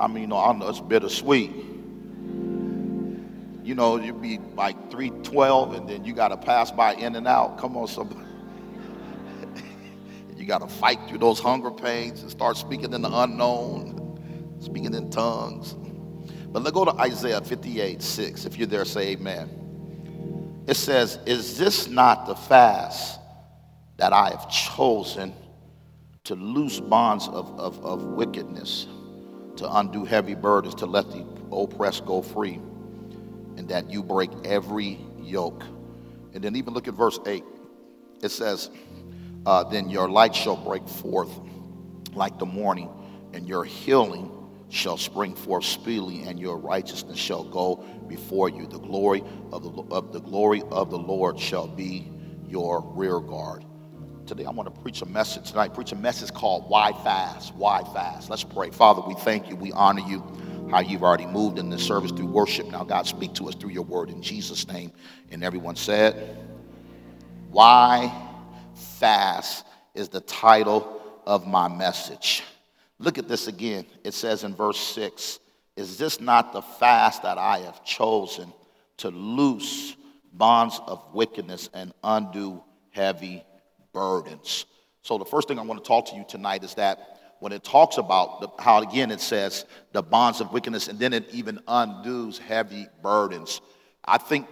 I mean, you know, I know it's bittersweet. You know, you'd be like 312 and then you got to pass by in and out. Come on, somebody. you got to fight through those hunger pains and start speaking in the unknown, speaking in tongues. But let's go to Isaiah 58 6. If you're there, say amen. It says, Is this not the fast that I have chosen to loose bonds of, of, of wickedness, to undo heavy burdens, to let the oppressed go free? and that you break every yoke. And then even look at verse 8. It says, uh, Then your light shall break forth like the morning, and your healing shall spring forth speedily, and your righteousness shall go before you. The glory of the, of the glory of the Lord shall be your rear guard. Today I want to preach a message tonight. Preach a message called Why Fast? Why Fast? Let's pray. Father, we thank you. We honor you how you've already moved in this service through worship. Now, God, speak to us through your word in Jesus' name. And everyone said, Why Fast is the title of my message. Look at this again. It says in verse 6 Is this not the fast that I have chosen to loose bonds of wickedness and undo heavy burdens? So, the first thing I want to talk to you tonight is that when it talks about the, how, again, it says the bonds of wickedness, and then it even undoes heavy burdens. I think,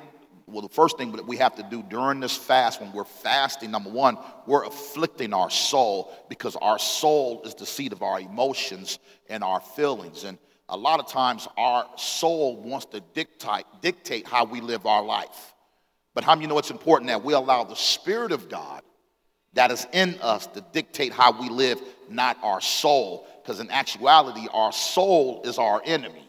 well, the first thing that we have to do during this fast, when we're fasting, number one, we're afflicting our soul because our soul is the seat of our emotions and our feelings. And a lot of times our soul wants to dictate, dictate how we live our life. But how many you know it's important that we allow the Spirit of God that is in us to dictate how we live, not our soul. Because in actuality, our soul is our enemy.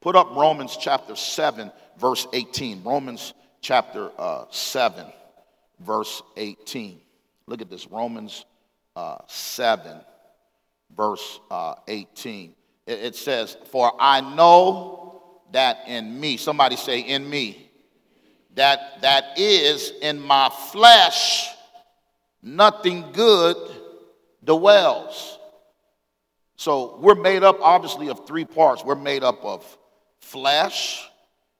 Put up Romans chapter 7, verse 18. Romans chapter uh, 7, verse 18. Look at this Romans uh, 7, verse uh, 18. It, it says, For I know that in me, somebody say, in me, that that is in my flesh nothing good dwells. So we're made up, obviously, of three parts. We're made up of flesh,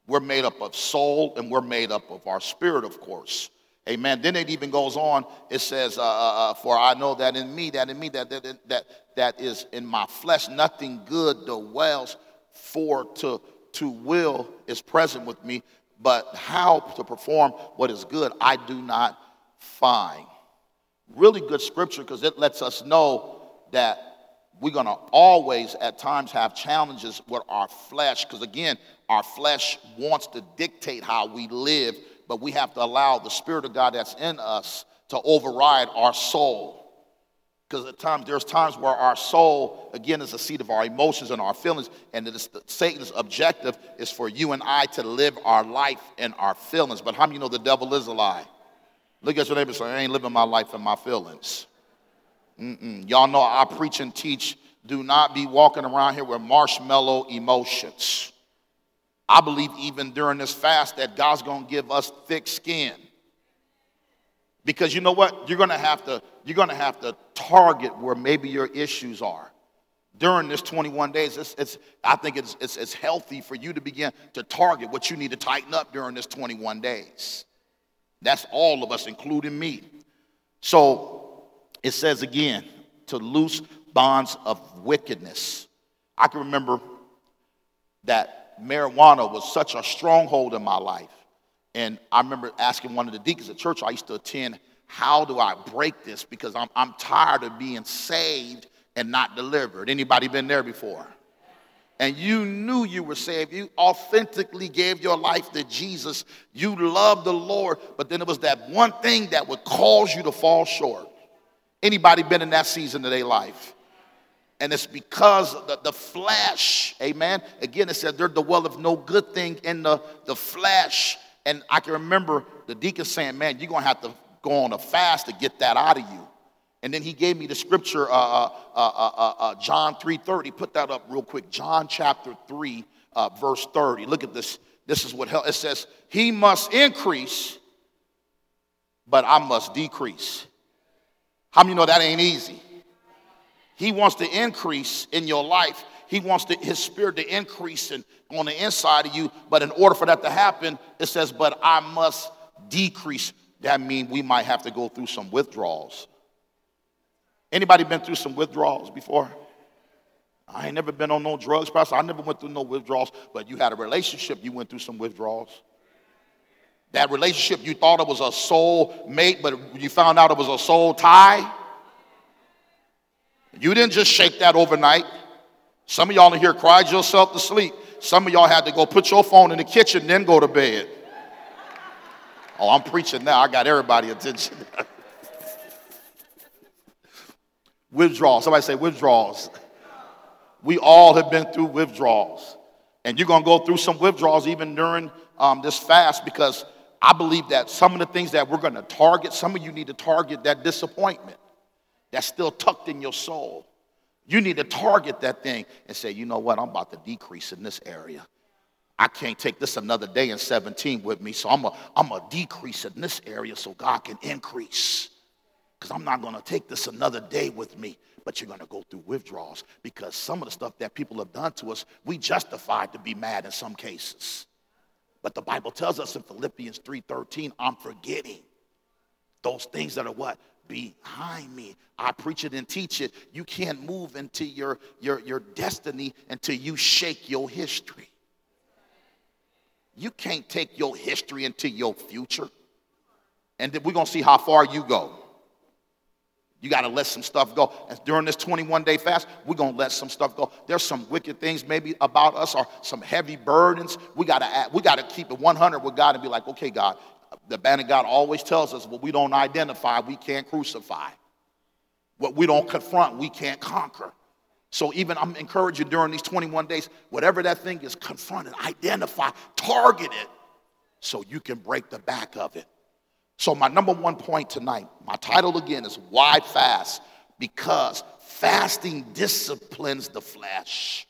we're made up of soul, and we're made up of our spirit, of course. Amen. Then it even goes on. It says, uh, uh, uh "For I know that in me, that in me, that that that that is in my flesh, nothing good dwells. For to to will is present with me, but how to perform what is good, I do not find." Really good scripture because it lets us know that we're going to always at times have challenges with our flesh because again our flesh wants to dictate how we live but we have to allow the spirit of god that's in us to override our soul. Because at times there's times where our soul again is the seat of our emotions and our feelings and it is satan's objective is for you and i to live our life in our feelings. But how many know the devil is a lie Look at your neighbor say, I ain't living my life in my feelings. Mm-mm. Y'all know I preach and teach do not be walking around here with marshmallow emotions. I believe even during this fast that God's going to give us thick skin. Because you know what? You're going to have to you're going to have to target where maybe your issues are. During this 21 days, it's, it's I think it's, it's, it's healthy for you to begin to target what you need to tighten up during this 21 days. That's all of us, including me. So it says again, to loose bonds of wickedness. I can remember that marijuana was such a stronghold in my life. And I remember asking one of the deacons at church I used to attend, how do I break this? Because I'm, I'm tired of being saved and not delivered. Anybody been there before? And you knew you were saved, you authentically gave your life to Jesus, you loved the Lord, but then it was that one thing that would cause you to fall short. Anybody been in that season of their life? And it's because the, the flesh, amen. Again, it says there's the well of no good thing in the, the flesh. And I can remember the deacon saying, Man, you're gonna have to go on a fast to get that out of you. And then he gave me the scripture, uh, uh, uh, uh John 3.30. Put that up real quick. John chapter 3, verse 30. Look at this. This is what hell, it says. He must increase, but I must decrease. How many know that ain't easy? He wants to increase in your life, He wants to, his spirit to increase in, on the inside of you. But in order for that to happen, it says, but I must decrease. That means we might have to go through some withdrawals. Anybody been through some withdrawals before? I ain't never been on no drugs, Pastor. I never went through no withdrawals, but you had a relationship, you went through some withdrawals. That relationship, you thought it was a soul mate, but you found out it was a soul tie. You didn't just shake that overnight. Some of y'all in here cried yourself to sleep. Some of y'all had to go put your phone in the kitchen, then go to bed. Oh, I'm preaching now. I got everybody attention. withdrawals. Somebody say withdrawals. We all have been through withdrawals. And you're going to go through some withdrawals even during um, this fast because I believe that some of the things that we're going to target, some of you need to target that disappointment that's still tucked in your soul. You need to target that thing and say, you know what, I'm about to decrease in this area. I can't take this another day in 17 with me, so I'm going to decrease in this area so God can increase. Because I'm not going to take this another day with me, but you're going to go through withdrawals because some of the stuff that people have done to us, we justified to be mad in some cases. But the Bible tells us in Philippians 3:13, I'm forgetting those things that are what? Behind me. I preach it and teach it. You can't move into your, your, your destiny until you shake your history. You can't take your history into your future. And then we're going to see how far you go. You got to let some stuff go. And during this 21 day fast, we're going to let some stuff go. There's some wicked things maybe about us or some heavy burdens. We got to we got to keep it 100 with God and be like, okay, God, the man of God always tells us what we don't identify, we can't crucify. What we don't confront, we can't conquer. So even I'm encouraging during these 21 days, whatever that thing is, confront it, identify, target it, so you can break the back of it. So, my number one point tonight, my title again is Why Fast? Because fasting disciplines the flesh,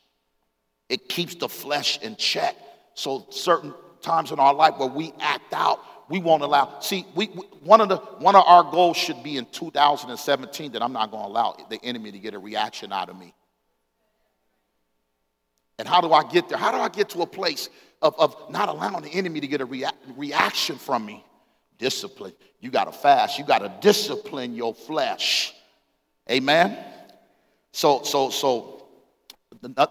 it keeps the flesh in check. So, certain times in our life where we act out, we won't allow. See, we, we, one of the one of our goals should be in 2017 that I'm not going to allow the enemy to get a reaction out of me. And how do I get there? How do I get to a place of, of not allowing the enemy to get a rea- reaction from me? Discipline. You got to fast. You got to discipline your flesh. Amen. So, so, so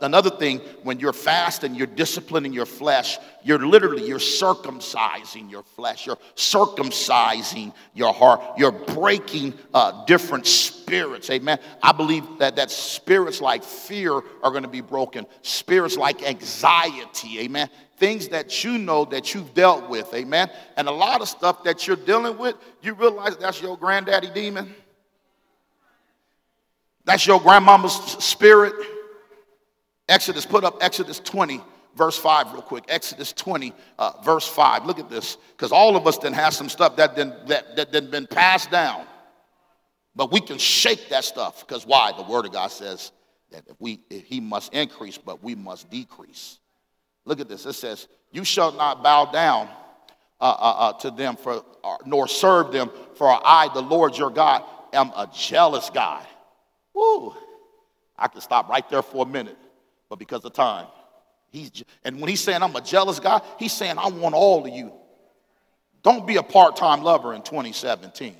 another thing when you're fasting you're disciplining your flesh you're literally you're circumcising your flesh you're circumcising your heart you're breaking uh, different spirits amen i believe that that spirits like fear are going to be broken spirits like anxiety amen things that you know that you've dealt with, amen. And a lot of stuff that you're dealing with, you realize that's your granddaddy demon. That's your grandmama's spirit. Exodus, put up Exodus 20, verse 5, real quick. Exodus 20, uh, verse 5. Look at this, because all of us then have some stuff that then that, that then been passed down. But we can shake that stuff, because why? The word of God says that if we if he must increase, but we must decrease. Look at this. It says, You shall not bow down uh, uh, uh, to them, for, uh, nor serve them, for I, the Lord your God, am a jealous God. Woo! I can stop right there for a minute, but because of time. He's, and when he's saying I'm a jealous God, he's saying I want all of you. Don't be a part time lover in 2017.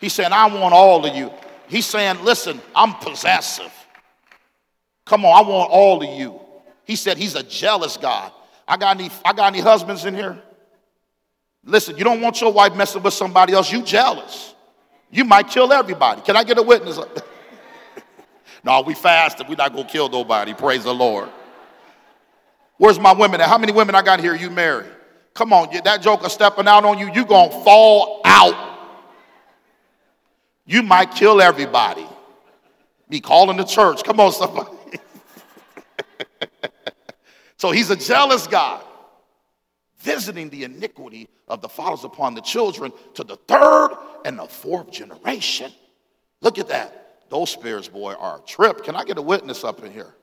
He's saying I want all of you. He's saying, listen, I'm possessive. Come on, I want all of you. He said he's a jealous God. I got any, I got any husbands in here? Listen, you don't want your wife messing with somebody else. You jealous. You might kill everybody. Can I get a witness? no, we fasted. We're not going to kill nobody. Praise the Lord. Where's my women at? How many women I got here you married? Come on, that joker stepping out on you, you going to fall out. You might kill everybody. Be calling the church. Come on, somebody. So he's a jealous God, visiting the iniquity of the fathers upon the children to the third and the fourth generation. Look at that. Those spirits, boy, are a trip. Can I get a witness up in here?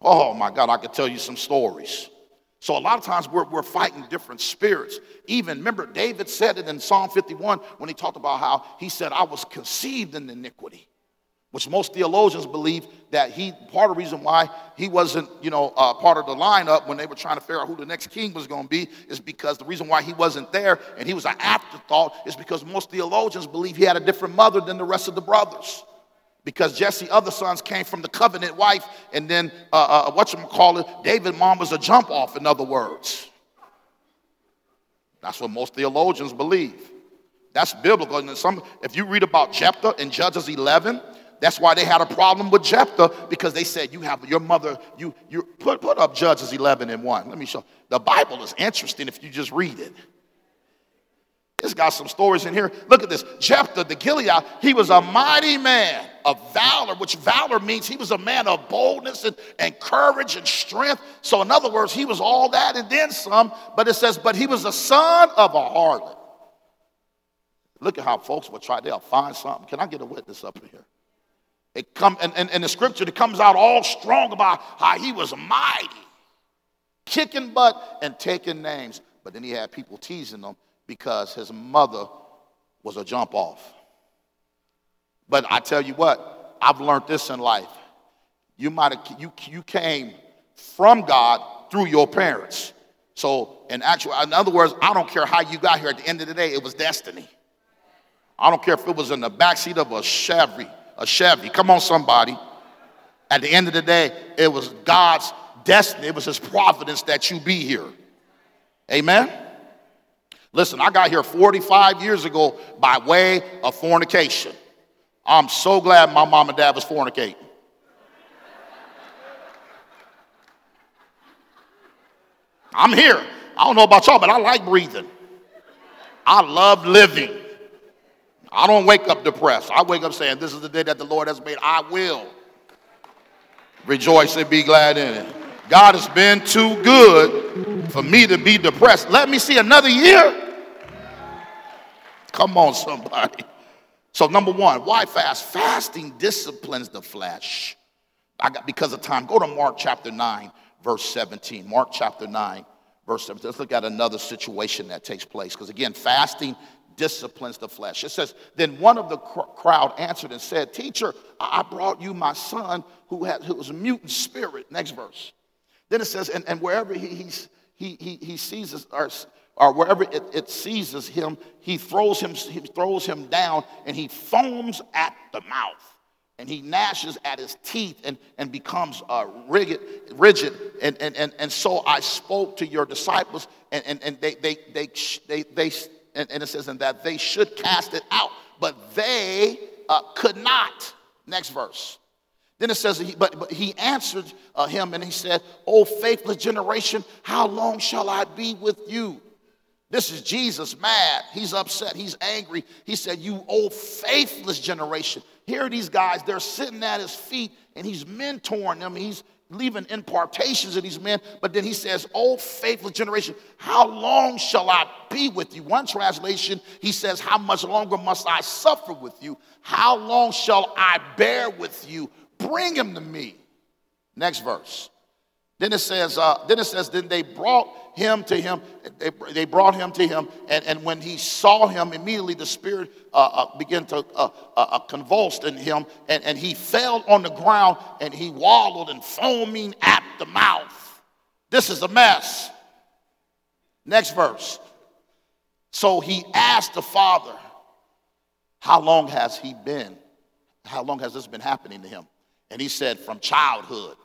Oh my God, I could tell you some stories. So a lot of times we're, we're fighting different spirits. Even remember, David said it in Psalm 51 when he talked about how he said, I was conceived in iniquity. Which most theologians believe that he part of the reason why he wasn't you know uh, part of the lineup when they were trying to figure out who the next king was going to be is because the reason why he wasn't there and he was an afterthought is because most theologians believe he had a different mother than the rest of the brothers. Because Jesse other sons came from the covenant wife and then uh, uh, what you call it david mom was a jump off in other words. That's what most theologians believe. That's biblical. And some if you read about jephthah in judges 11 that's why they had a problem with Jephthah because they said, You have your mother, you, you put, put up Judges 11 and 1. Let me show. The Bible is interesting if you just read it. It's got some stories in here. Look at this. Jephthah the Gilead, he was a mighty man of valor, which valor means he was a man of boldness and, and courage and strength. So, in other words, he was all that and then some. But it says, But he was a son of a harlot. Look at how folks will try, they'll find something. Can I get a witness up in here? It come and, and, and the scripture it comes out all strong about how he was mighty, kicking butt and taking names. But then he had people teasing him because his mother was a jump off. But I tell you what, I've learned this in life. You might have you, you came from God through your parents. So in actual, in other words, I don't care how you got here. At the end of the day, it was destiny. I don't care if it was in the backseat of a Chevy a Chevy. Come on, somebody. At the end of the day, it was God's destiny, it was His providence that you be here. Amen? Listen, I got here 45 years ago by way of fornication. I'm so glad my mom and dad was fornicating. I'm here. I don't know about y'all, but I like breathing. I love living. I don't wake up depressed. I wake up saying, This is the day that the Lord has made. I will rejoice and be glad in it. God has been too good for me to be depressed. Let me see another year. Come on, somebody. So, number one, why fast? Fasting disciplines the flesh. I got because of time. Go to Mark chapter 9, verse 17. Mark chapter 9, verse 17. Let's look at another situation that takes place. Because again, fasting disciplines the flesh. It says, Then one of the crowd answered and said, Teacher, I brought you my son who, had, who was a mutant spirit. Next verse. Then it says, And, and wherever he, he, he, he seizes, or, or wherever it, it seizes him, he throws him, he throws him down and he foams at the mouth and he gnashes at his teeth and, and becomes uh, rigid, rigid. And, and, and, and so I spoke to your disciples, and, and, and they, they, they, they, they, and, and it says, and that they should cast it out, but they uh, could not. Next verse. Then it says, but, but he answered uh, him and he said, O faithless generation, how long shall I be with you? This is Jesus mad. He's upset. He's angry. He said, You old faithless generation. Here are these guys, they're sitting at his feet and he's mentoring them. He's, leaving impartations of these men. But then he says, Oh, faithful generation, how long shall I be with you? One translation, he says, How much longer must I suffer with you? How long shall I bear with you? Bring him to me. Next verse. Then it says, uh, then it says, then they brought him to him. They, they brought him to him, and, and when he saw him, immediately the spirit uh, uh, began to uh, uh, uh, convulse in him, and, and he fell on the ground, and he wallowed and foaming at the mouth. This is a mess. Next verse. So he asked the father, How long has he been? How long has this been happening to him? And he said, From childhood.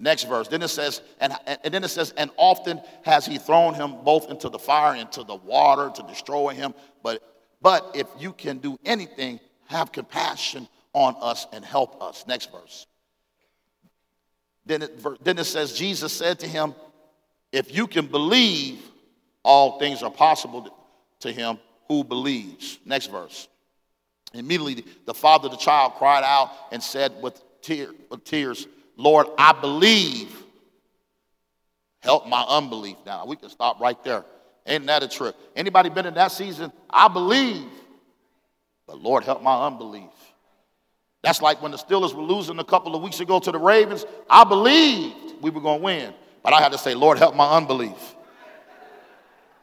Next verse. Then it says, and, and then it says, and often has he thrown him both into the fire and into the water to destroy him. But but if you can do anything, have compassion on us and help us. Next verse. Then it, then it says, Jesus said to him, If you can believe, all things are possible to him who believes. Next verse. Immediately, the father of the child cried out and said with, tear, with tears, Lord, I believe. Help my unbelief. Now, we can stop right there. Ain't that a trip? Anybody been in that season? I believe. But Lord, help my unbelief. That's like when the Steelers were losing a couple of weeks ago to the Ravens. I believed we were going to win. But I had to say, Lord, help my unbelief.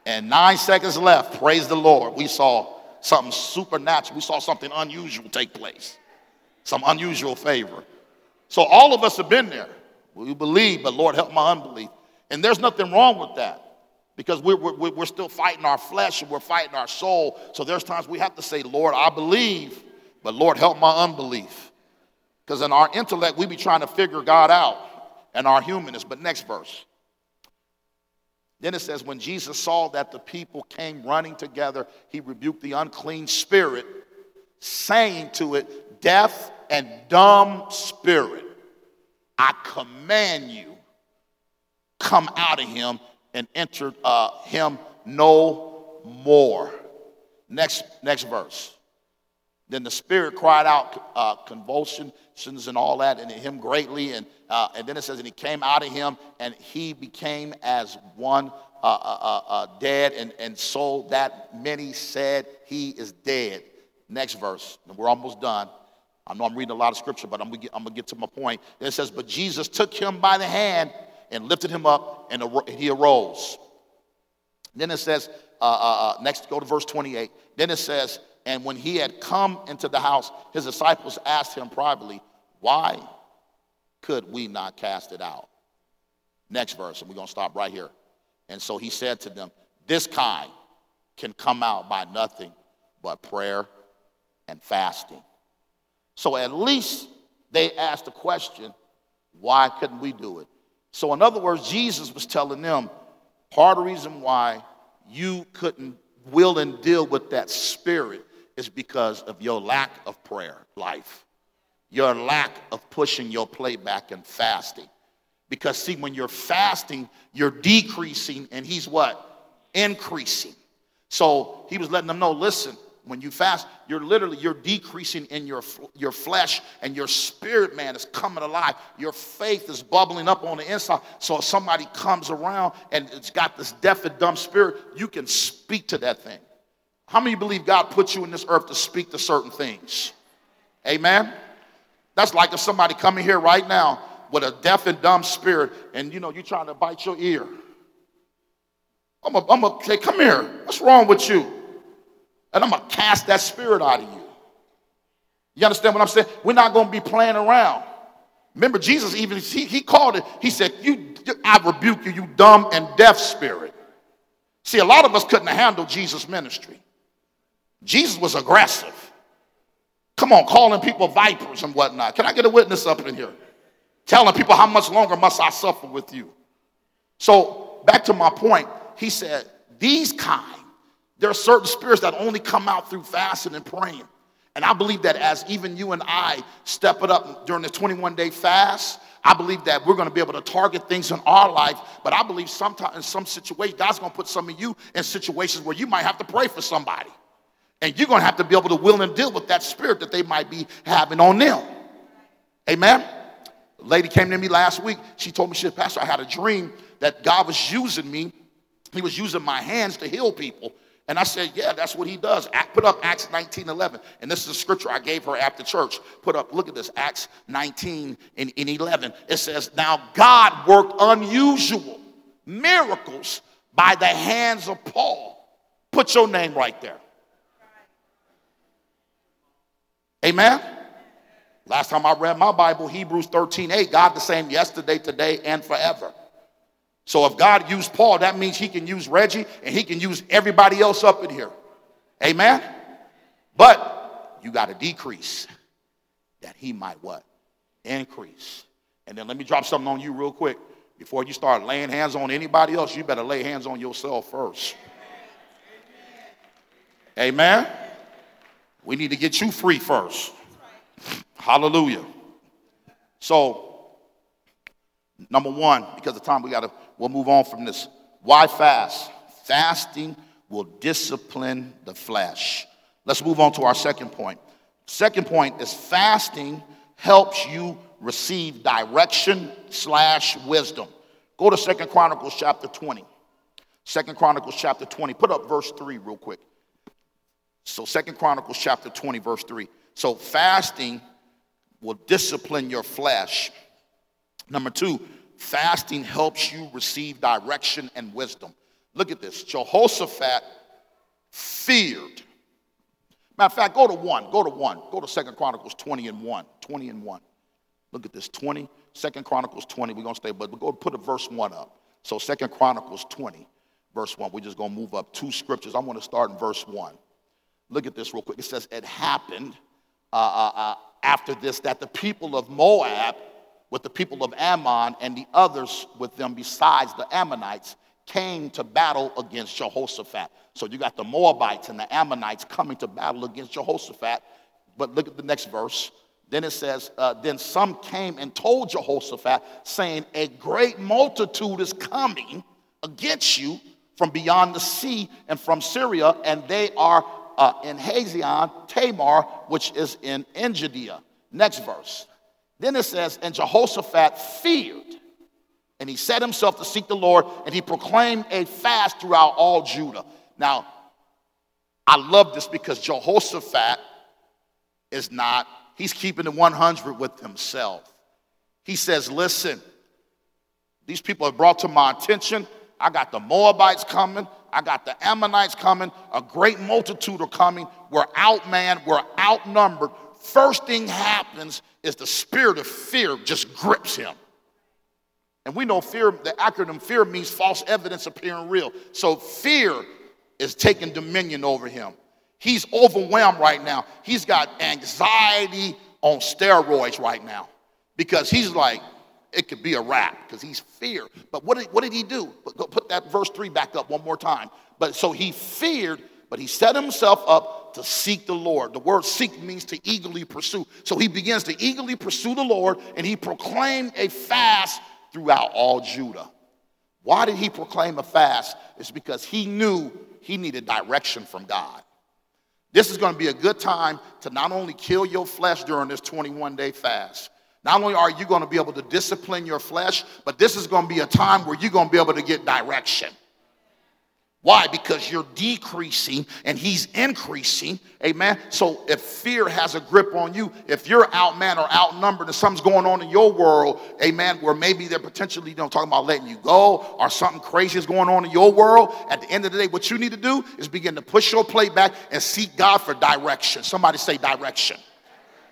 And nine seconds left, praise the Lord, we saw something supernatural. We saw something unusual take place. some unusual favor. So all of us have been there. We believe, but Lord, help my unbelief. And there's nothing wrong with that because we're, we're, we're still fighting our flesh and we're fighting our soul. So there's times we have to say, Lord, I believe, but Lord, help my unbelief. Because in our intellect, we be trying to figure God out and our humanness. But next verse. Then it says, when Jesus saw that the people came running together, he rebuked the unclean spirit, saying to it, Deaf and dumb spirit, I command you, come out of him and enter uh, him no more. Next, next verse. Then the spirit cried out uh, convulsions and all that, and him greatly. And, uh, and then it says, and he came out of him, and he became as one uh, uh, uh, uh, dead, and, and so that many said he is dead. Next verse. We're almost done. I know I'm reading a lot of scripture, but I'm gonna get, gonna to my point. It says, But Jesus took him by the hand and lifted him up, and he arose. Then it says, uh, uh, uh, next, go to verse 28. Then it says, and when he had come into the house, his disciples asked him privately, Why could we not cast it out? Next verse, and we're to stop right here. And so he said to them, This kind can come out by nothing but prayer and fasting. So at least they asked the question, Why couldn't we do it? So, in other words, Jesus was telling them part of the reason why you couldn't will and deal with that spirit is because of your lack of prayer life, your lack of pushing your playback and fasting. Because, see, when you're fasting, you're decreasing, and he's what? Increasing. So he was letting them know listen, when you fast, you're literally you're decreasing in your your flesh and your spirit man is coming alive. Your faith is bubbling up on the inside. So if somebody comes around and it's got this deaf and dumb spirit, you can speak to that thing. How many believe God put you in this earth to speak to certain things? Amen. That's like if somebody coming here right now with a deaf and dumb spirit, and you know you're trying to bite your ear. I'm gonna say, come here. What's wrong with you? And I'm going to cast that spirit out of you. You understand what I'm saying? We're not going to be playing around. Remember, Jesus even, he, he called it, he said, you, I rebuke you, you dumb and deaf spirit. See, a lot of us couldn't handle Jesus' ministry. Jesus was aggressive. Come on, calling people vipers and whatnot. Can I get a witness up in here? Telling people how much longer must I suffer with you? So, back to my point, he said, These kind there are certain spirits that only come out through fasting and praying. And I believe that as even you and I step it up during the 21 day fast, I believe that we're going to be able to target things in our life. But I believe sometimes in some situations, God's going to put some of you in situations where you might have to pray for somebody. And you're going to have to be able to will and deal with that spirit that they might be having on them. Amen. A lady came to me last week. She told me, she said, Pastor, I had a dream that God was using me. He was using my hands to heal people. And I said, Yeah, that's what he does. Put up Acts 19 11. And this is a scripture I gave her after church. Put up, look at this, Acts 19 and 11. It says, Now God worked unusual miracles by the hands of Paul. Put your name right there. Amen. Last time I read my Bible, Hebrews 13 8, God the same yesterday, today, and forever. So if God used Paul, that means he can use Reggie and he can use everybody else up in here. Amen? But you got to decrease that he might what? Increase. And then let me drop something on you real quick. Before you start laying hands on anybody else, you better lay hands on yourself first. Amen? We need to get you free first. Hallelujah. So, number one, because of time, we got to we'll move on from this. Why fast? Fasting will discipline the flesh. Let's move on to our second point. Second point is fasting helps you receive direction slash wisdom. Go to Second Chronicles chapter 20. Second Chronicles chapter 20. Put up verse 3 real quick. So Second Chronicles chapter 20, verse 3. So fasting will discipline your flesh. Number two, Fasting helps you receive direction and wisdom. Look at this Jehoshaphat feared Matter of fact, go to one. Go to one. Go to Second Chronicles 20 and 1. 20 and 1. Look at this 20. Second Chronicles 20. We're going to stay, but we're to put a verse 1 up. So Second Chronicles 20, verse 1. We're just going to move up two scriptures. I want to start in verse 1. Look at this real quick. It says, It happened uh, uh, uh, after this that the people of Moab, with the people of Ammon and the others with them besides the Ammonites, came to battle against Jehoshaphat. So you got the Moabites and the Ammonites coming to battle against Jehoshaphat. But look at the next verse. Then it says, uh, Then some came and told Jehoshaphat, saying, A great multitude is coming against you from beyond the sea and from Syria, and they are uh, in Hazazon Tamar, which is in Engedi. Next verse. Then it says, And Jehoshaphat feared and he set himself to seek the Lord, and he proclaimed a fast throughout all Judah. Now, I love this because Jehoshaphat is not, he's keeping the 100 with himself. He says, Listen, these people have brought to my attention. I got the Moabites coming. I got the Ammonites coming. A great multitude are coming. We're outmanned. We're outnumbered. First thing happens is the spirit of fear just grips him. And we know fear, the acronym fear means false evidence appearing real. So fear is taking dominion over him. He's overwhelmed right now. He's got anxiety on steroids right now because he's like, it could be a wrap because he's fear. But what did, what did he do? Put that verse 3 back up one more time. But so he feared, but he set himself up to seek the Lord. The word seek means to eagerly pursue. So he begins to eagerly pursue the Lord and he proclaimed a fast throughout all Judah. Why did he proclaim a fast? It's because he knew he needed direction from God. This is going to be a good time to not only kill your flesh during this 21 day fast, not only are you going to be able to discipline your flesh, but this is going to be a time where you're going to be able to get direction. Why? Because you're decreasing and he's increasing. Amen. So if fear has a grip on you, if you're outman or outnumbered and something's going on in your world, amen, where maybe they're potentially, you know, talking about letting you go or something crazy is going on in your world, at the end of the day, what you need to do is begin to push your plate back and seek God for direction. Somebody say direction.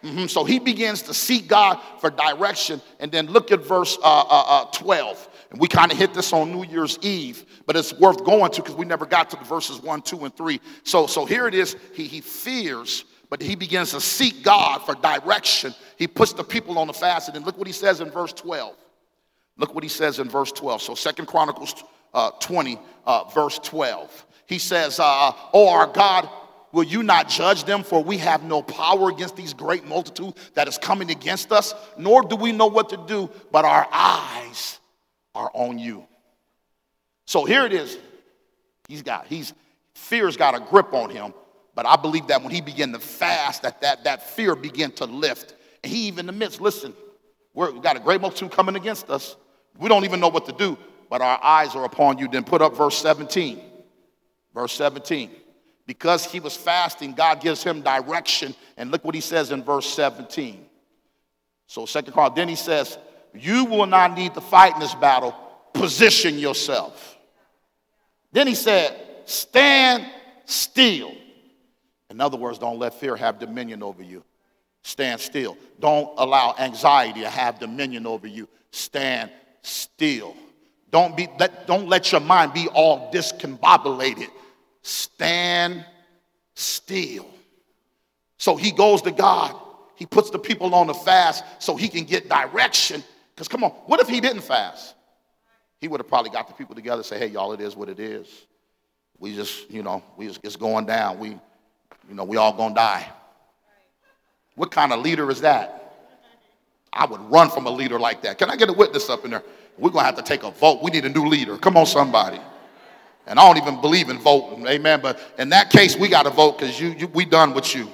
Mm-hmm. So he begins to seek God for direction. And then look at verse uh, uh, uh, 12. And we kind of hit this on New Year's Eve, but it's worth going to because we never got to the verses 1, 2, and 3. So, so here it is. He, he fears, but he begins to seek God for direction. He puts the people on the fast. And look what he says in verse 12. Look what he says in verse 12. So Second Chronicles uh, 20, uh, verse 12. He says, uh, Oh, our God, will you not judge them? For we have no power against these great multitude that is coming against us, nor do we know what to do, but our eyes are on you. So here it is. He's got, he's, fear's got a grip on him. But I believe that when he began to fast, that, that, that fear began to lift. And he even admits, listen, we've got a great multitude coming against us. We don't even know what to do, but our eyes are upon you. Then put up verse 17. Verse 17. Because he was fasting, God gives him direction. And look what he says in verse 17. So, second call, then he says, you will not need to fight in this battle. Position yourself. Then he said, Stand still. In other words, don't let fear have dominion over you. Stand still. Don't allow anxiety to have dominion over you. Stand still. Don't, be, let, don't let your mind be all discombobulated. Stand still. So he goes to God. He puts the people on the fast so he can get direction because come on, what if he didn't fast? He would have probably got the people together and say, hey, y'all, it is what it is. We just, you know, we just, it's going down. We, you know, we all gonna die. What kind of leader is that? I would run from a leader like that. Can I get a witness up in there? We're gonna have to take a vote. We need a new leader. Come on, somebody. And I don't even believe in voting, amen. But in that case, we got to vote because you, you, we done with you.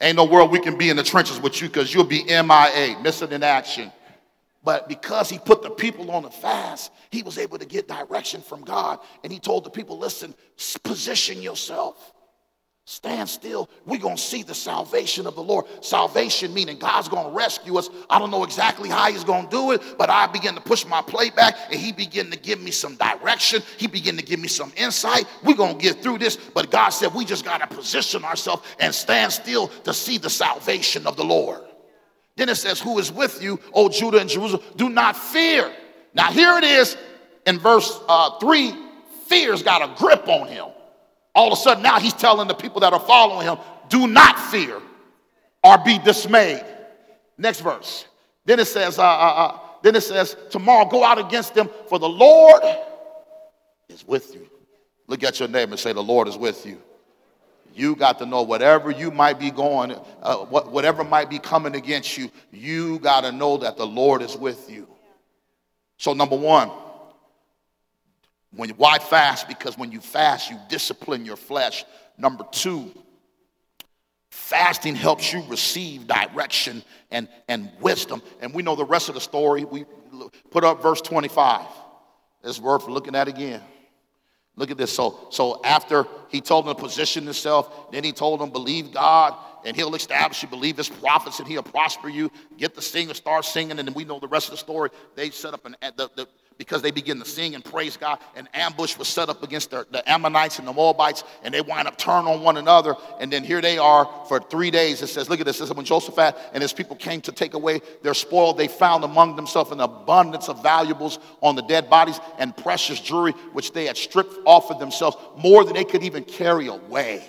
Ain't no world we can be in the trenches with you because you'll be MIA, missing in action. But because he put the people on the fast, he was able to get direction from God. And he told the people, listen, position yourself. Stand still. We're going to see the salvation of the Lord. Salvation meaning God's going to rescue us. I don't know exactly how he's going to do it, but I begin to push my plate back and he began to give me some direction. He began to give me some insight. We're going to get through this. But God said we just got to position ourselves and stand still to see the salvation of the Lord. Then it says, Who is with you, O Judah and Jerusalem? Do not fear. Now, here it is in verse uh, 3 fear's got a grip on him. All of a sudden, now he's telling the people that are following him, do not fear or be dismayed. Next verse. Then it says, uh, uh, uh, then it says, tomorrow go out against them, for the Lord is with you. Look at your neighbor and say, the Lord is with you. You got to know whatever you might be going, uh, whatever might be coming against you, you got to know that the Lord is with you. So, number one, when, why fast? Because when you fast, you discipline your flesh. Number two, fasting helps you receive direction and, and wisdom. And we know the rest of the story. We put up verse 25. It's worth looking at again. Look at this. So, so after he told them to position himself, then he told them, believe God and he'll establish you, believe his prophets and he'll prosper you. Get the singer, start singing, and then we know the rest of the story. They set up an, the, the, because they begin to sing and praise God. An ambush was set up against the, the, Ammonites and the Moabites, and they wind up turning on one another. And then here they are for three days. It says, look at this. It says, when Jehoshaphat and his people came to take away their spoil, they found among themselves an abundance of valuables on the dead bodies and precious jewelry, which they had stripped off of themselves, more than they could even carry away.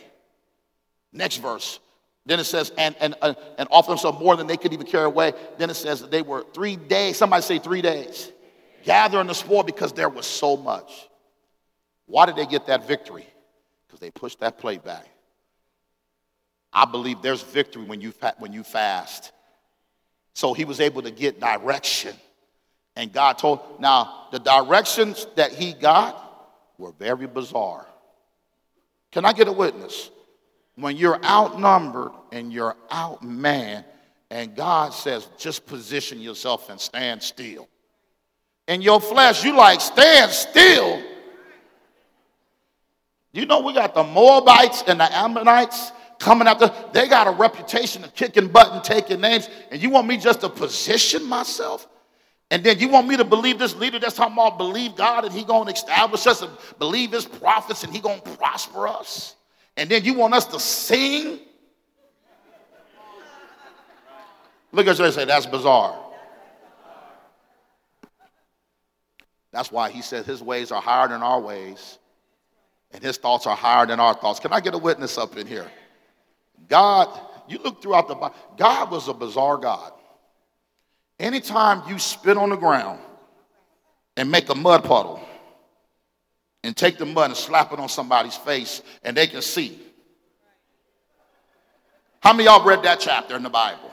Next verse. Then it says, and, and, uh, and offer themselves more than they could even carry away. Then it says that they were three days, somebody say three days gathering the spoil because there was so much. Why did they get that victory? Because they pushed that plate back. I believe there's victory when you, when you fast. So he was able to get direction. And God told, now the directions that he got were very bizarre. Can I get a witness? When you're outnumbered and you're outmanned, and God says, just position yourself and stand still in your flesh, you like, stand still. You know, we got the Moabites and the Ammonites coming after. They got a reputation of kicking butt and taking names. And you want me just to position myself? And then you want me to believe this leader that's talking about believe God and he going to establish us and believe his prophets and he going to prosper us? And then you want us to sing? Look at you say, that's bizarre. That's why he said his ways are higher than our ways, and his thoughts are higher than our thoughts. Can I get a witness up in here? God, you look throughout the Bible, God was a bizarre God. Anytime you spit on the ground and make a mud puddle and take the mud and slap it on somebody's face and they can see. How many y'all read that chapter in the Bible?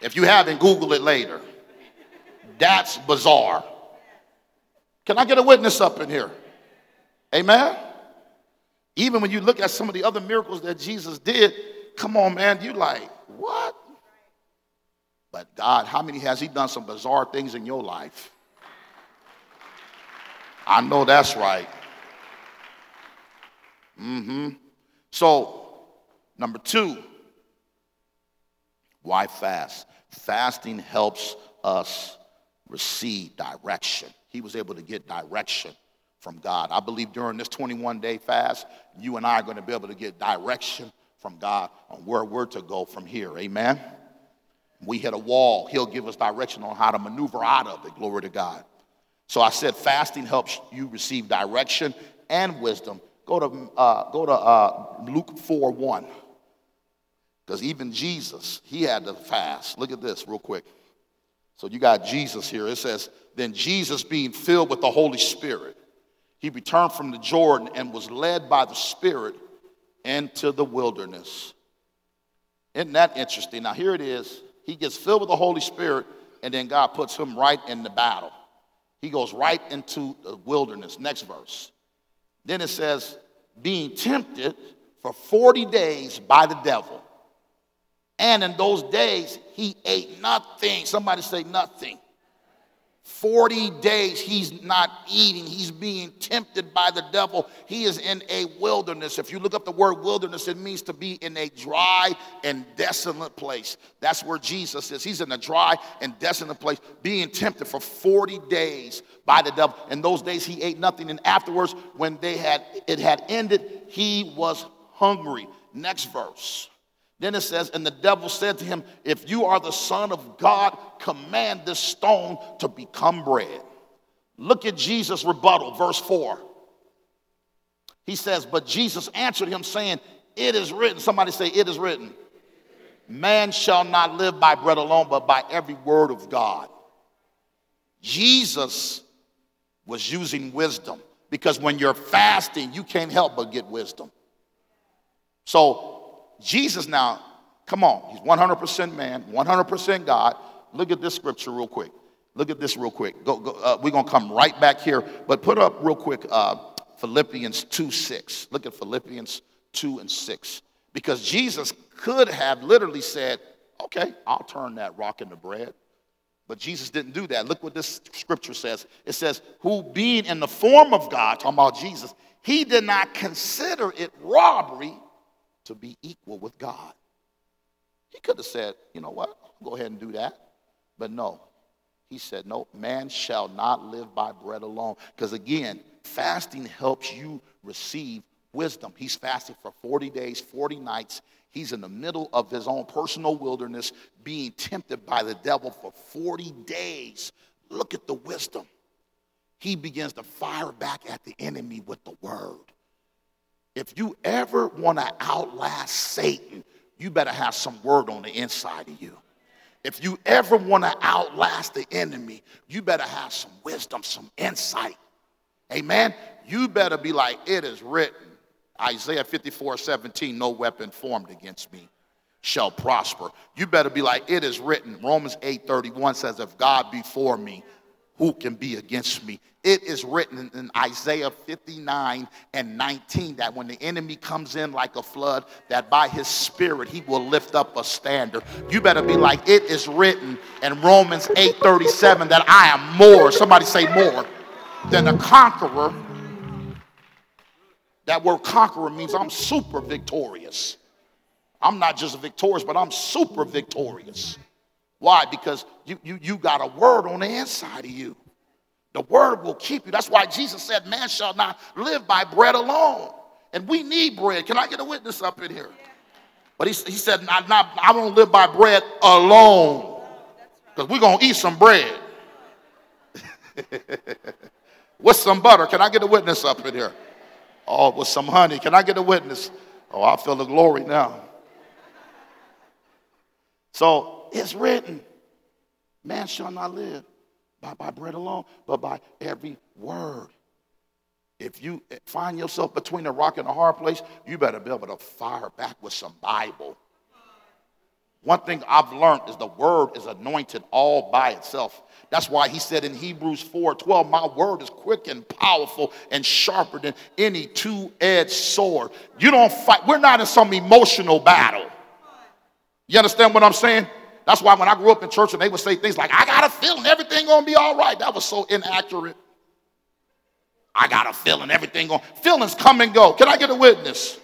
If you haven't, Google it later. That's bizarre. Can I get a witness up in here? Amen. Even when you look at some of the other miracles that Jesus did, come on, man, you like, what? But God, how many has He done some bizarre things in your life? I know that's right. Mm-hmm. So, number two, why fast? Fasting helps us receive direction he was able to get direction from God. I believe during this 21 day fast, you and I are going to be able to get direction from God on where we're to go from here. Amen. We hit a wall, He'll give us direction on how to maneuver out of it. Glory to God. So I said fasting helps you receive direction and wisdom. Go to, uh, go to uh, Luke 4 1. Because even Jesus, he had to fast. Look at this real quick. So you got Jesus here. It says, Then Jesus, being filled with the Holy Spirit, he returned from the Jordan and was led by the Spirit into the wilderness. Isn't that interesting? Now, here it is. He gets filled with the Holy Spirit, and then God puts him right in the battle. He goes right into the wilderness. Next verse. Then it says, being tempted for 40 days by the devil. And in those days, he ate nothing. Somebody say nothing. 40 days he's not eating. He's being tempted by the devil. He is in a wilderness. If you look up the word wilderness, it means to be in a dry and desolate place. That's where Jesus is. He's in a dry and desolate place, being tempted for 40 days by the devil. In those days he ate nothing. And afterwards, when they had it had ended, he was hungry. Next verse. Then it says, And the devil said to him, If you are the Son of God, command this stone to become bread. Look at Jesus' rebuttal, verse 4. He says, But Jesus answered him, saying, It is written. Somebody say, It is written. Man shall not live by bread alone, but by every word of God. Jesus was using wisdom because when you're fasting, you can't help but get wisdom. So Jesus now, come on, he's 100% man, 100% God. Look at this scripture real quick. Look at this real quick. Go, go, uh, we're going to come right back here, but put up real quick uh, Philippians 2 6. Look at Philippians 2 and 6. Because Jesus could have literally said, okay, I'll turn that rock into bread. But Jesus didn't do that. Look what this scripture says. It says, who being in the form of God, talking about Jesus, he did not consider it robbery to be equal with God. He could have said, you know what, I'll go ahead and do that. But no, he said, no, man shall not live by bread alone. Because again, fasting helps you receive wisdom. He's fasting for 40 days, 40 nights. He's in the middle of his own personal wilderness, being tempted by the devil for 40 days. Look at the wisdom. He begins to fire back at the enemy with the word. If you ever want to outlast Satan, you better have some word on the inside of you. If you ever want to outlast the enemy, you better have some wisdom, some insight. Amen. You better be like, it is written. Isaiah 54 17, no weapon formed against me shall prosper. You better be like, it is written. Romans 8 31 says, if God be for me, who can be against me? It is written in Isaiah 59 and 19 that when the enemy comes in like a flood, that by his spirit he will lift up a standard. You better be like it is written in Romans 8 37 that I am more, somebody say more, than a conqueror. That word conqueror means I'm super victorious. I'm not just victorious, but I'm super victorious. Why? Because you, you, you got a word on the inside of you. The word will keep you. That's why Jesus said, Man shall not live by bread alone. And we need bread. Can I get a witness up in here? But he, he said, I, not, I won't live by bread alone. Because we're going to eat some bread. with some butter. Can I get a witness up in here? Oh, with some honey. Can I get a witness? Oh, I feel the glory now. So it's written, man shall not live by, by bread alone, but by every word. If you find yourself between a rock and a hard place, you better be able to fire back with some Bible. One thing I've learned is the word is anointed all by itself. That's why he said in Hebrews 4 12, My word is quick and powerful and sharper than any two edged sword. You don't fight, we're not in some emotional battle. You understand what I'm saying? That's why when I grew up in church and they would say things like, I got a feeling everything gonna be all right. That was so inaccurate. I got a feeling everything going. Feelings come and go. Can I get a witness?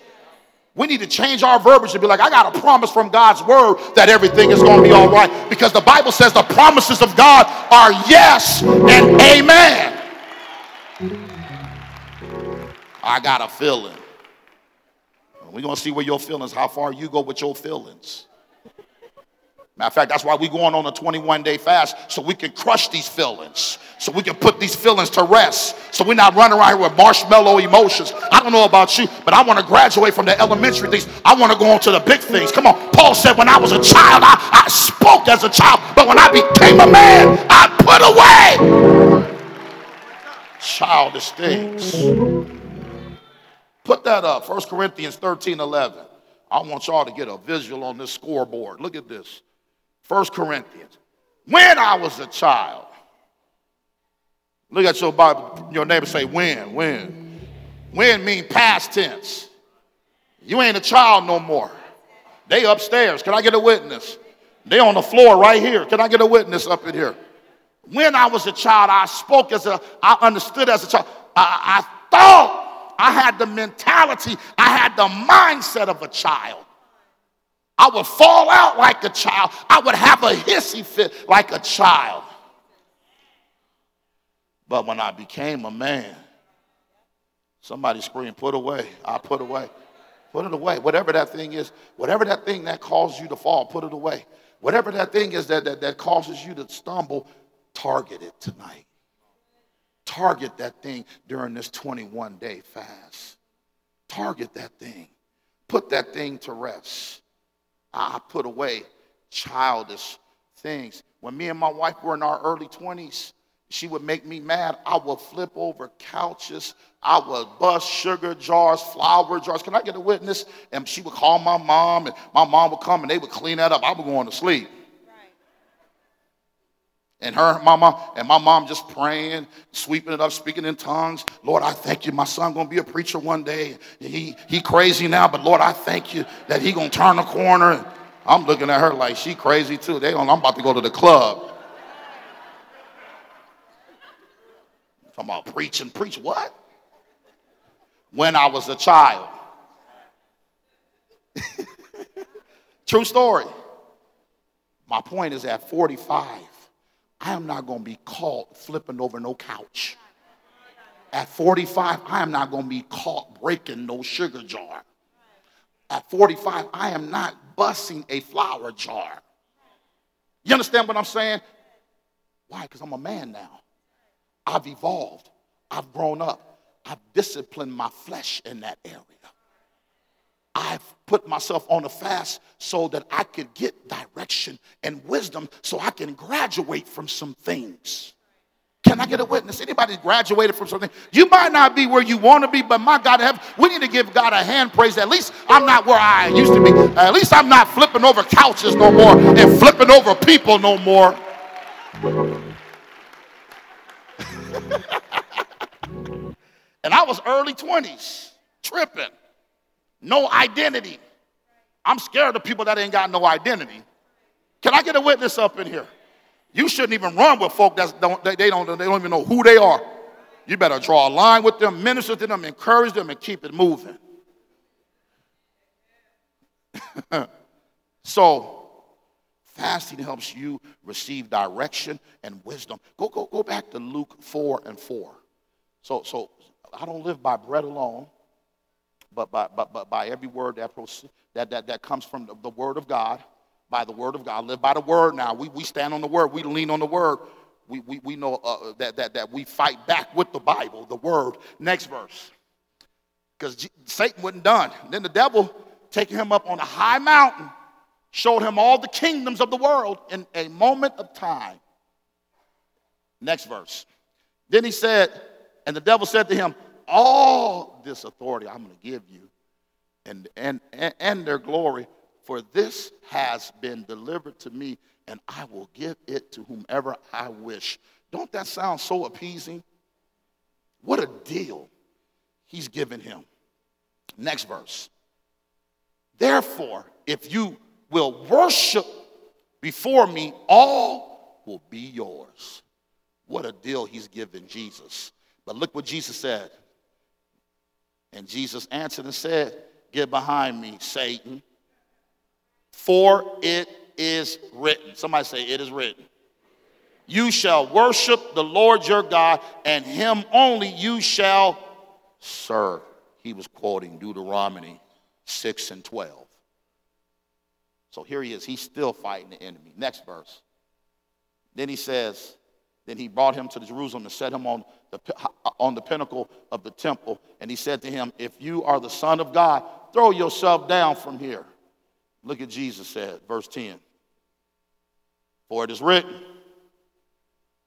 We need to change our verbiage and be like, I got a promise from God's word that everything is going to be all right. Because the Bible says the promises of God are yes and amen. I got a feeling. We're going to see where your feelings, how far you go with your feelings. Matter of fact, that's why we're going on a 21 day fast so we can crush these feelings, so we can put these feelings to rest, so we're not running around here with marshmallow emotions. I don't know about you, but I want to graduate from the elementary things. I want to go on to the big things. Come on. Paul said, When I was a child, I, I spoke as a child, but when I became a man, I put away childish things. Put that up, 1 Corinthians 13 11. I want y'all to get a visual on this scoreboard. Look at this. First Corinthians. When I was a child. Look at your Bible, your neighbor say, when, when. When mean past tense. You ain't a child no more. They upstairs. Can I get a witness? They on the floor right here. Can I get a witness up in here? When I was a child, I spoke as a, I understood as a child. I, I thought I had the mentality, I had the mindset of a child. I would fall out like a child. I would have a hissy fit like a child. But when I became a man, somebody screamed, put away. I put away. Put it away. Whatever that thing is, whatever that thing that causes you to fall, put it away. Whatever that thing is that, that, that causes you to stumble, target it tonight. Target that thing during this 21 day fast. Target that thing. Put that thing to rest. I put away childish things. When me and my wife were in our early 20s, she would make me mad. I would flip over couches. I would bust sugar jars, flour jars. Can I get a witness? And she would call my mom, and my mom would come and they would clean that up. I would go on to sleep. And her, mama and my mom just praying, sweeping it up, speaking in tongues. Lord, I thank you. My son gonna be a preacher one day. He he crazy now, but Lord, I thank you that he gonna turn the corner. I'm looking at her like she crazy too. They, I'm about to go to the club. Talking about preaching, preach what? When I was a child. True story. My point is at 45, I am not going to be caught flipping over no couch. At 45, I am not going to be caught breaking no sugar jar. At 45, I am not busting a flour jar. You understand what I'm saying? Why? Because I'm a man now. I've evolved. I've grown up. I've disciplined my flesh in that area. I've put myself on a fast so that I could get direction and wisdom so I can graduate from some things. Can I get a witness? Anybody graduated from something? You might not be where you want to be, but my God, have, we need to give God a hand praise. At least I'm not where I used to be. At least I'm not flipping over couches no more and flipping over people no more. and I was early 20s, tripping, no identity. I'm scared of people that ain't got no identity. Can I get a witness up in here? You shouldn't even run with folk that don't they, don't they don't even know who they are. You better draw a line with them, minister to them, encourage them, and keep it moving. so Fasting helps you receive direction and wisdom. Go, go, go back to Luke 4 and 4. So, so I don't live by bread alone, but by, by every word that, that, that, that comes from the, the word of God. By the word of God. live by the word now. We, we stand on the word. We lean on the word. We, we, we know uh, that, that, that we fight back with the Bible, the word. Next verse. Because Satan wasn't done. Then the devil taking him up on a high mountain showed him all the kingdoms of the world in a moment of time. Next verse. Then he said, and the devil said to him, All this authority I'm going to give you and, and, and their glory, for this has been delivered to me, and I will give it to whomever I wish. Don't that sound so appeasing? What a deal he's given him. Next verse. Therefore, if you will worship before me, all will be yours. What a deal he's given Jesus. But look what Jesus said. And Jesus answered and said, Get behind me, Satan. For it is written. Somebody say, It is written. You shall worship the Lord your God, and him only you shall serve. He was quoting Deuteronomy 6 and 12. So here he is. He's still fighting the enemy. Next verse. Then he says, then he brought him to Jerusalem and set him on the, uh, on the pinnacle of the temple. And he said to him, If you are the Son of God, throw yourself down from here. Look at Jesus said, verse 10. For it is written,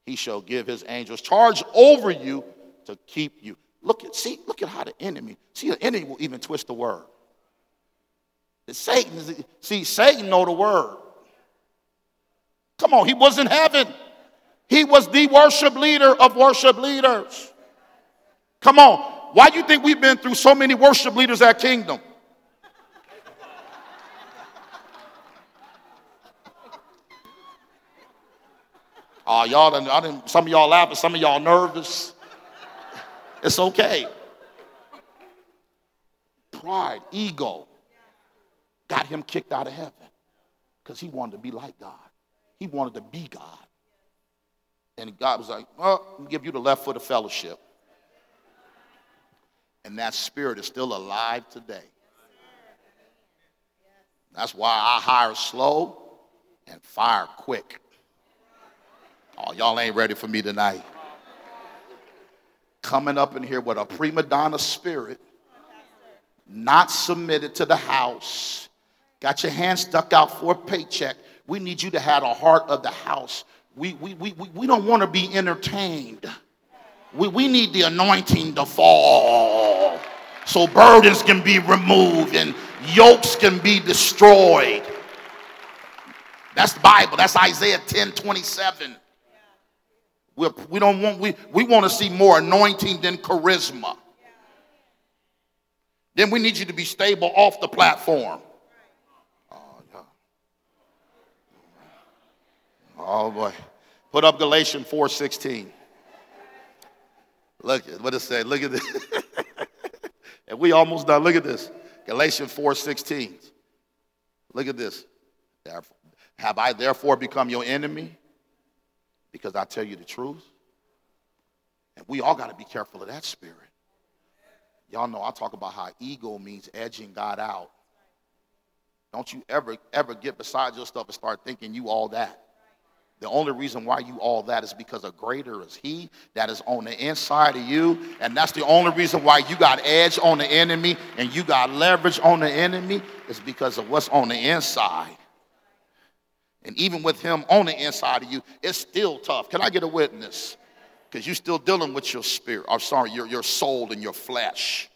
He shall give his angels charge over you to keep you. Look at, see, look at how the enemy, see, the enemy will even twist the word. Satan, see, Satan know the word. Come on, he was in heaven. He was the worship leader of worship leaders. Come on, why do you think we've been through so many worship leaders at Kingdom? Oh, y'all, done, I didn't, some of y'all laughing, some of y'all nervous. It's okay. Pride, ego, got him kicked out of heaven because he wanted to be like God. He wanted to be God. And God was like, well, give you the left foot of fellowship. And that spirit is still alive today. That's why I hire slow and fire quick. Oh, y'all ain't ready for me tonight. Coming up in here with a prima donna spirit, not submitted to the house, got your hand stuck out for a paycheck. We need you to have a heart of the house. We, we, we, we, we don't want to be entertained. We, we need the anointing to fall so burdens can be removed and yokes can be destroyed. That's the Bible. That's Isaiah 10 27. We're, we don't want, we, we want to see more anointing than charisma. Then we need you to be stable off the platform. Oh, yeah. Oh boy. Put up Galatians 4:16. Look at what it said. Look at this. and we almost done. Look at this. Galatians 4:16. Look at this. Have I therefore become your enemy? because I tell you the truth. And we all got to be careful of that spirit. Y'all know I talk about how ego means edging God out. Don't you ever, ever get beside yourself and start thinking you all that. The only reason why you all that is because a greater is he that is on the inside of you. And that's the only reason why you got edge on the enemy and you got leverage on the enemy is because of what's on the inside. And even with him on the inside of you, it's still tough. Can I get a witness? Because you're still dealing with your spirit, or sorry, your, your soul and your flesh.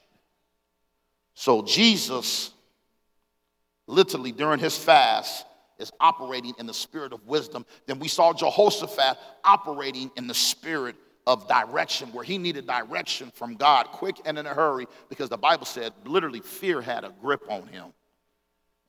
So Jesus, literally during his fast, is operating in the spirit of wisdom. Then we saw Jehoshaphat operating in the spirit of direction, where he needed direction from God quick and in a hurry, because the Bible said literally fear had a grip on him.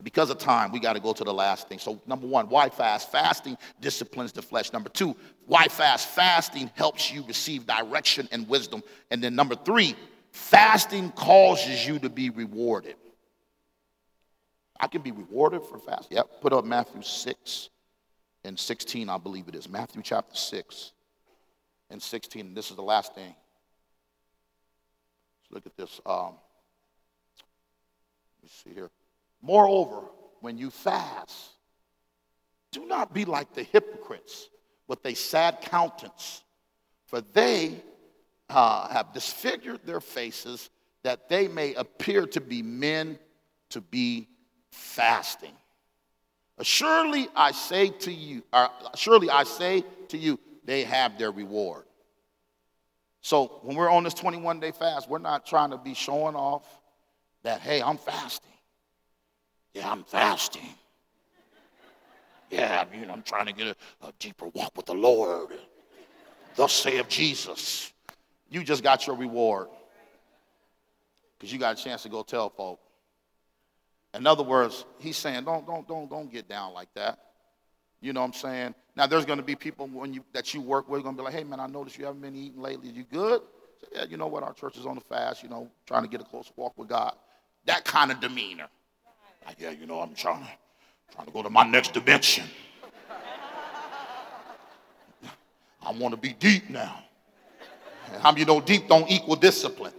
Because of time, we got to go to the last thing. So, number one, why fast? Fasting disciplines the flesh. Number two, why fast? Fasting helps you receive direction and wisdom. And then number three, fasting causes you to be rewarded. I can be rewarded for fasting. Yep, put up Matthew 6 and 16, I believe it is. Matthew chapter 6 and 16. This is the last thing. Let's look at this. Um, let me see here. Moreover, when you fast, do not be like the hypocrites with a sad countenance, for they uh, have disfigured their faces that they may appear to be men to be fasting. Surely I say to you, uh, or surely I say to you, they have their reward. So when we're on this 21 day fast, we're not trying to be showing off that, hey, I'm fasting. Yeah, I'm fasting. Yeah, I mean, I'm trying to get a, a deeper walk with the Lord. Thus saith Jesus. You just got your reward because you got a chance to go tell folk. In other words, he's saying, don't, don't, don't, don't get down like that. You know what I'm saying? Now, there's going to be people when you, that you work with going to be like, hey, man, I noticed you haven't been eating lately. Are you good? So, yeah, you know what? Our church is on the fast, you know, trying to get a close walk with God. That kind of demeanor. Like, yeah, you know, I'm trying, to trying to go to my next dimension. I want to be deep now. How you know deep don't equal discipline?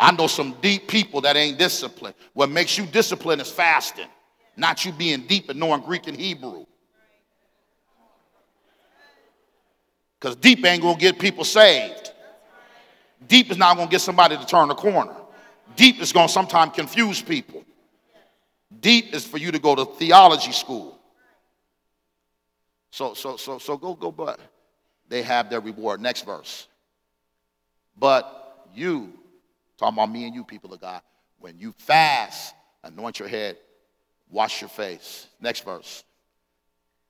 I know some deep people that ain't disciplined. What makes you disciplined is fasting, not you being deep and knowing Greek and Hebrew. Because deep ain't gonna get people saved. Deep is not gonna get somebody to turn the corner. Deep is gonna sometimes confuse people. Deep is for you to go to theology school. So, so, so, so go, go, but they have their reward. Next verse. But you, talking about me and you, people of God, when you fast, anoint your head, wash your face. Next verse.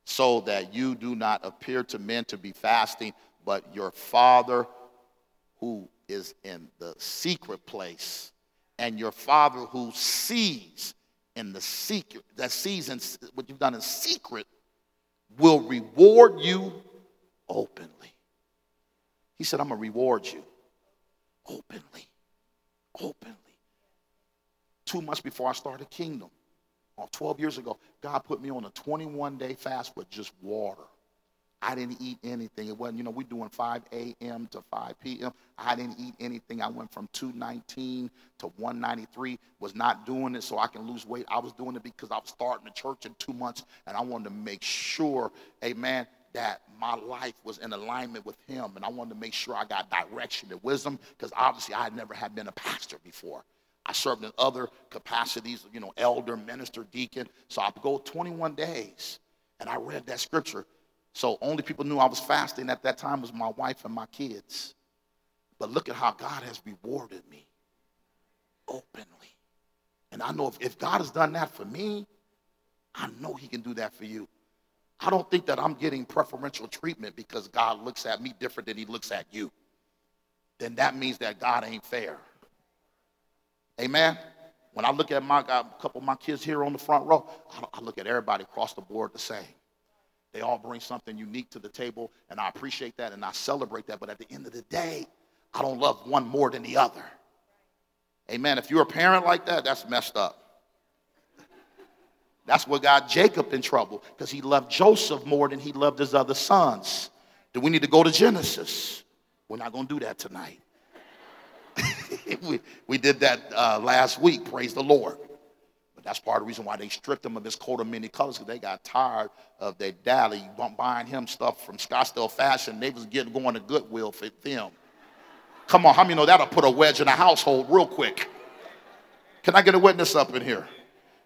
So that you do not appear to men to be fasting, but your Father who is in the secret place, and your Father who sees in the secret, that sees in, what you've done in secret, will reward you openly. He said, I'm going to reward you openly. Openly. Two months before I started Kingdom, or 12 years ago, God put me on a 21 day fast with just water. I didn't eat anything. It wasn't, you know, we're doing 5 a.m. to 5 p.m. I didn't eat anything. I went from 219 to 193. Was not doing it so I can lose weight. I was doing it because I was starting the church in two months and I wanted to make sure, amen, that my life was in alignment with him. And I wanted to make sure I got direction and wisdom because obviously I had never had been a pastor before. I served in other capacities, you know, elder, minister, deacon. So I go 21 days and I read that scripture. So only people knew I was fasting at that time was my wife and my kids. But look at how God has rewarded me openly. And I know if, if God has done that for me, I know he can do that for you. I don't think that I'm getting preferential treatment because God looks at me different than he looks at you. Then that means that God ain't fair. Amen. When I look at my a couple of my kids here on the front row, I look at everybody across the board the same. They all bring something unique to the table, and I appreciate that and I celebrate that. But at the end of the day, I don't love one more than the other. Amen. If you're a parent like that, that's messed up. That's what got Jacob in trouble because he loved Joseph more than he loved his other sons. Do we need to go to Genesis? We're not going to do that tonight. we, we did that uh, last week, praise the Lord. But that's part of the reason why they stripped him of his coat of many colors because they got tired of their daddy buying him stuff from Scottsdale Fashion. They was getting going to Goodwill for them. Come on, how many know that'll put a wedge in a household real quick? Can I get a witness up in here?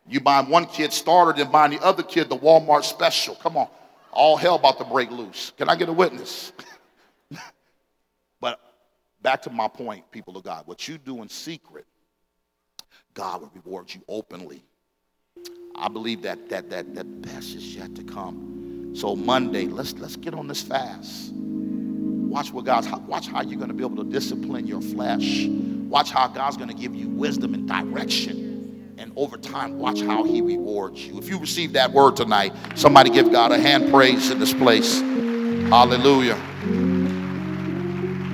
You buy one kid starter, then buying the other kid the Walmart special. Come on. All hell about to break loose. Can I get a witness? but back to my point, people of God. What you do in secret, God will reward you openly. I believe that that that that best is yet to come. So Monday, let's let's get on this fast. Watch what God's watch how you're going to be able to discipline your flesh. Watch how God's going to give you wisdom and direction and over time, watch how he rewards you. If you receive that word tonight, somebody give God a hand praise in this place. Hallelujah.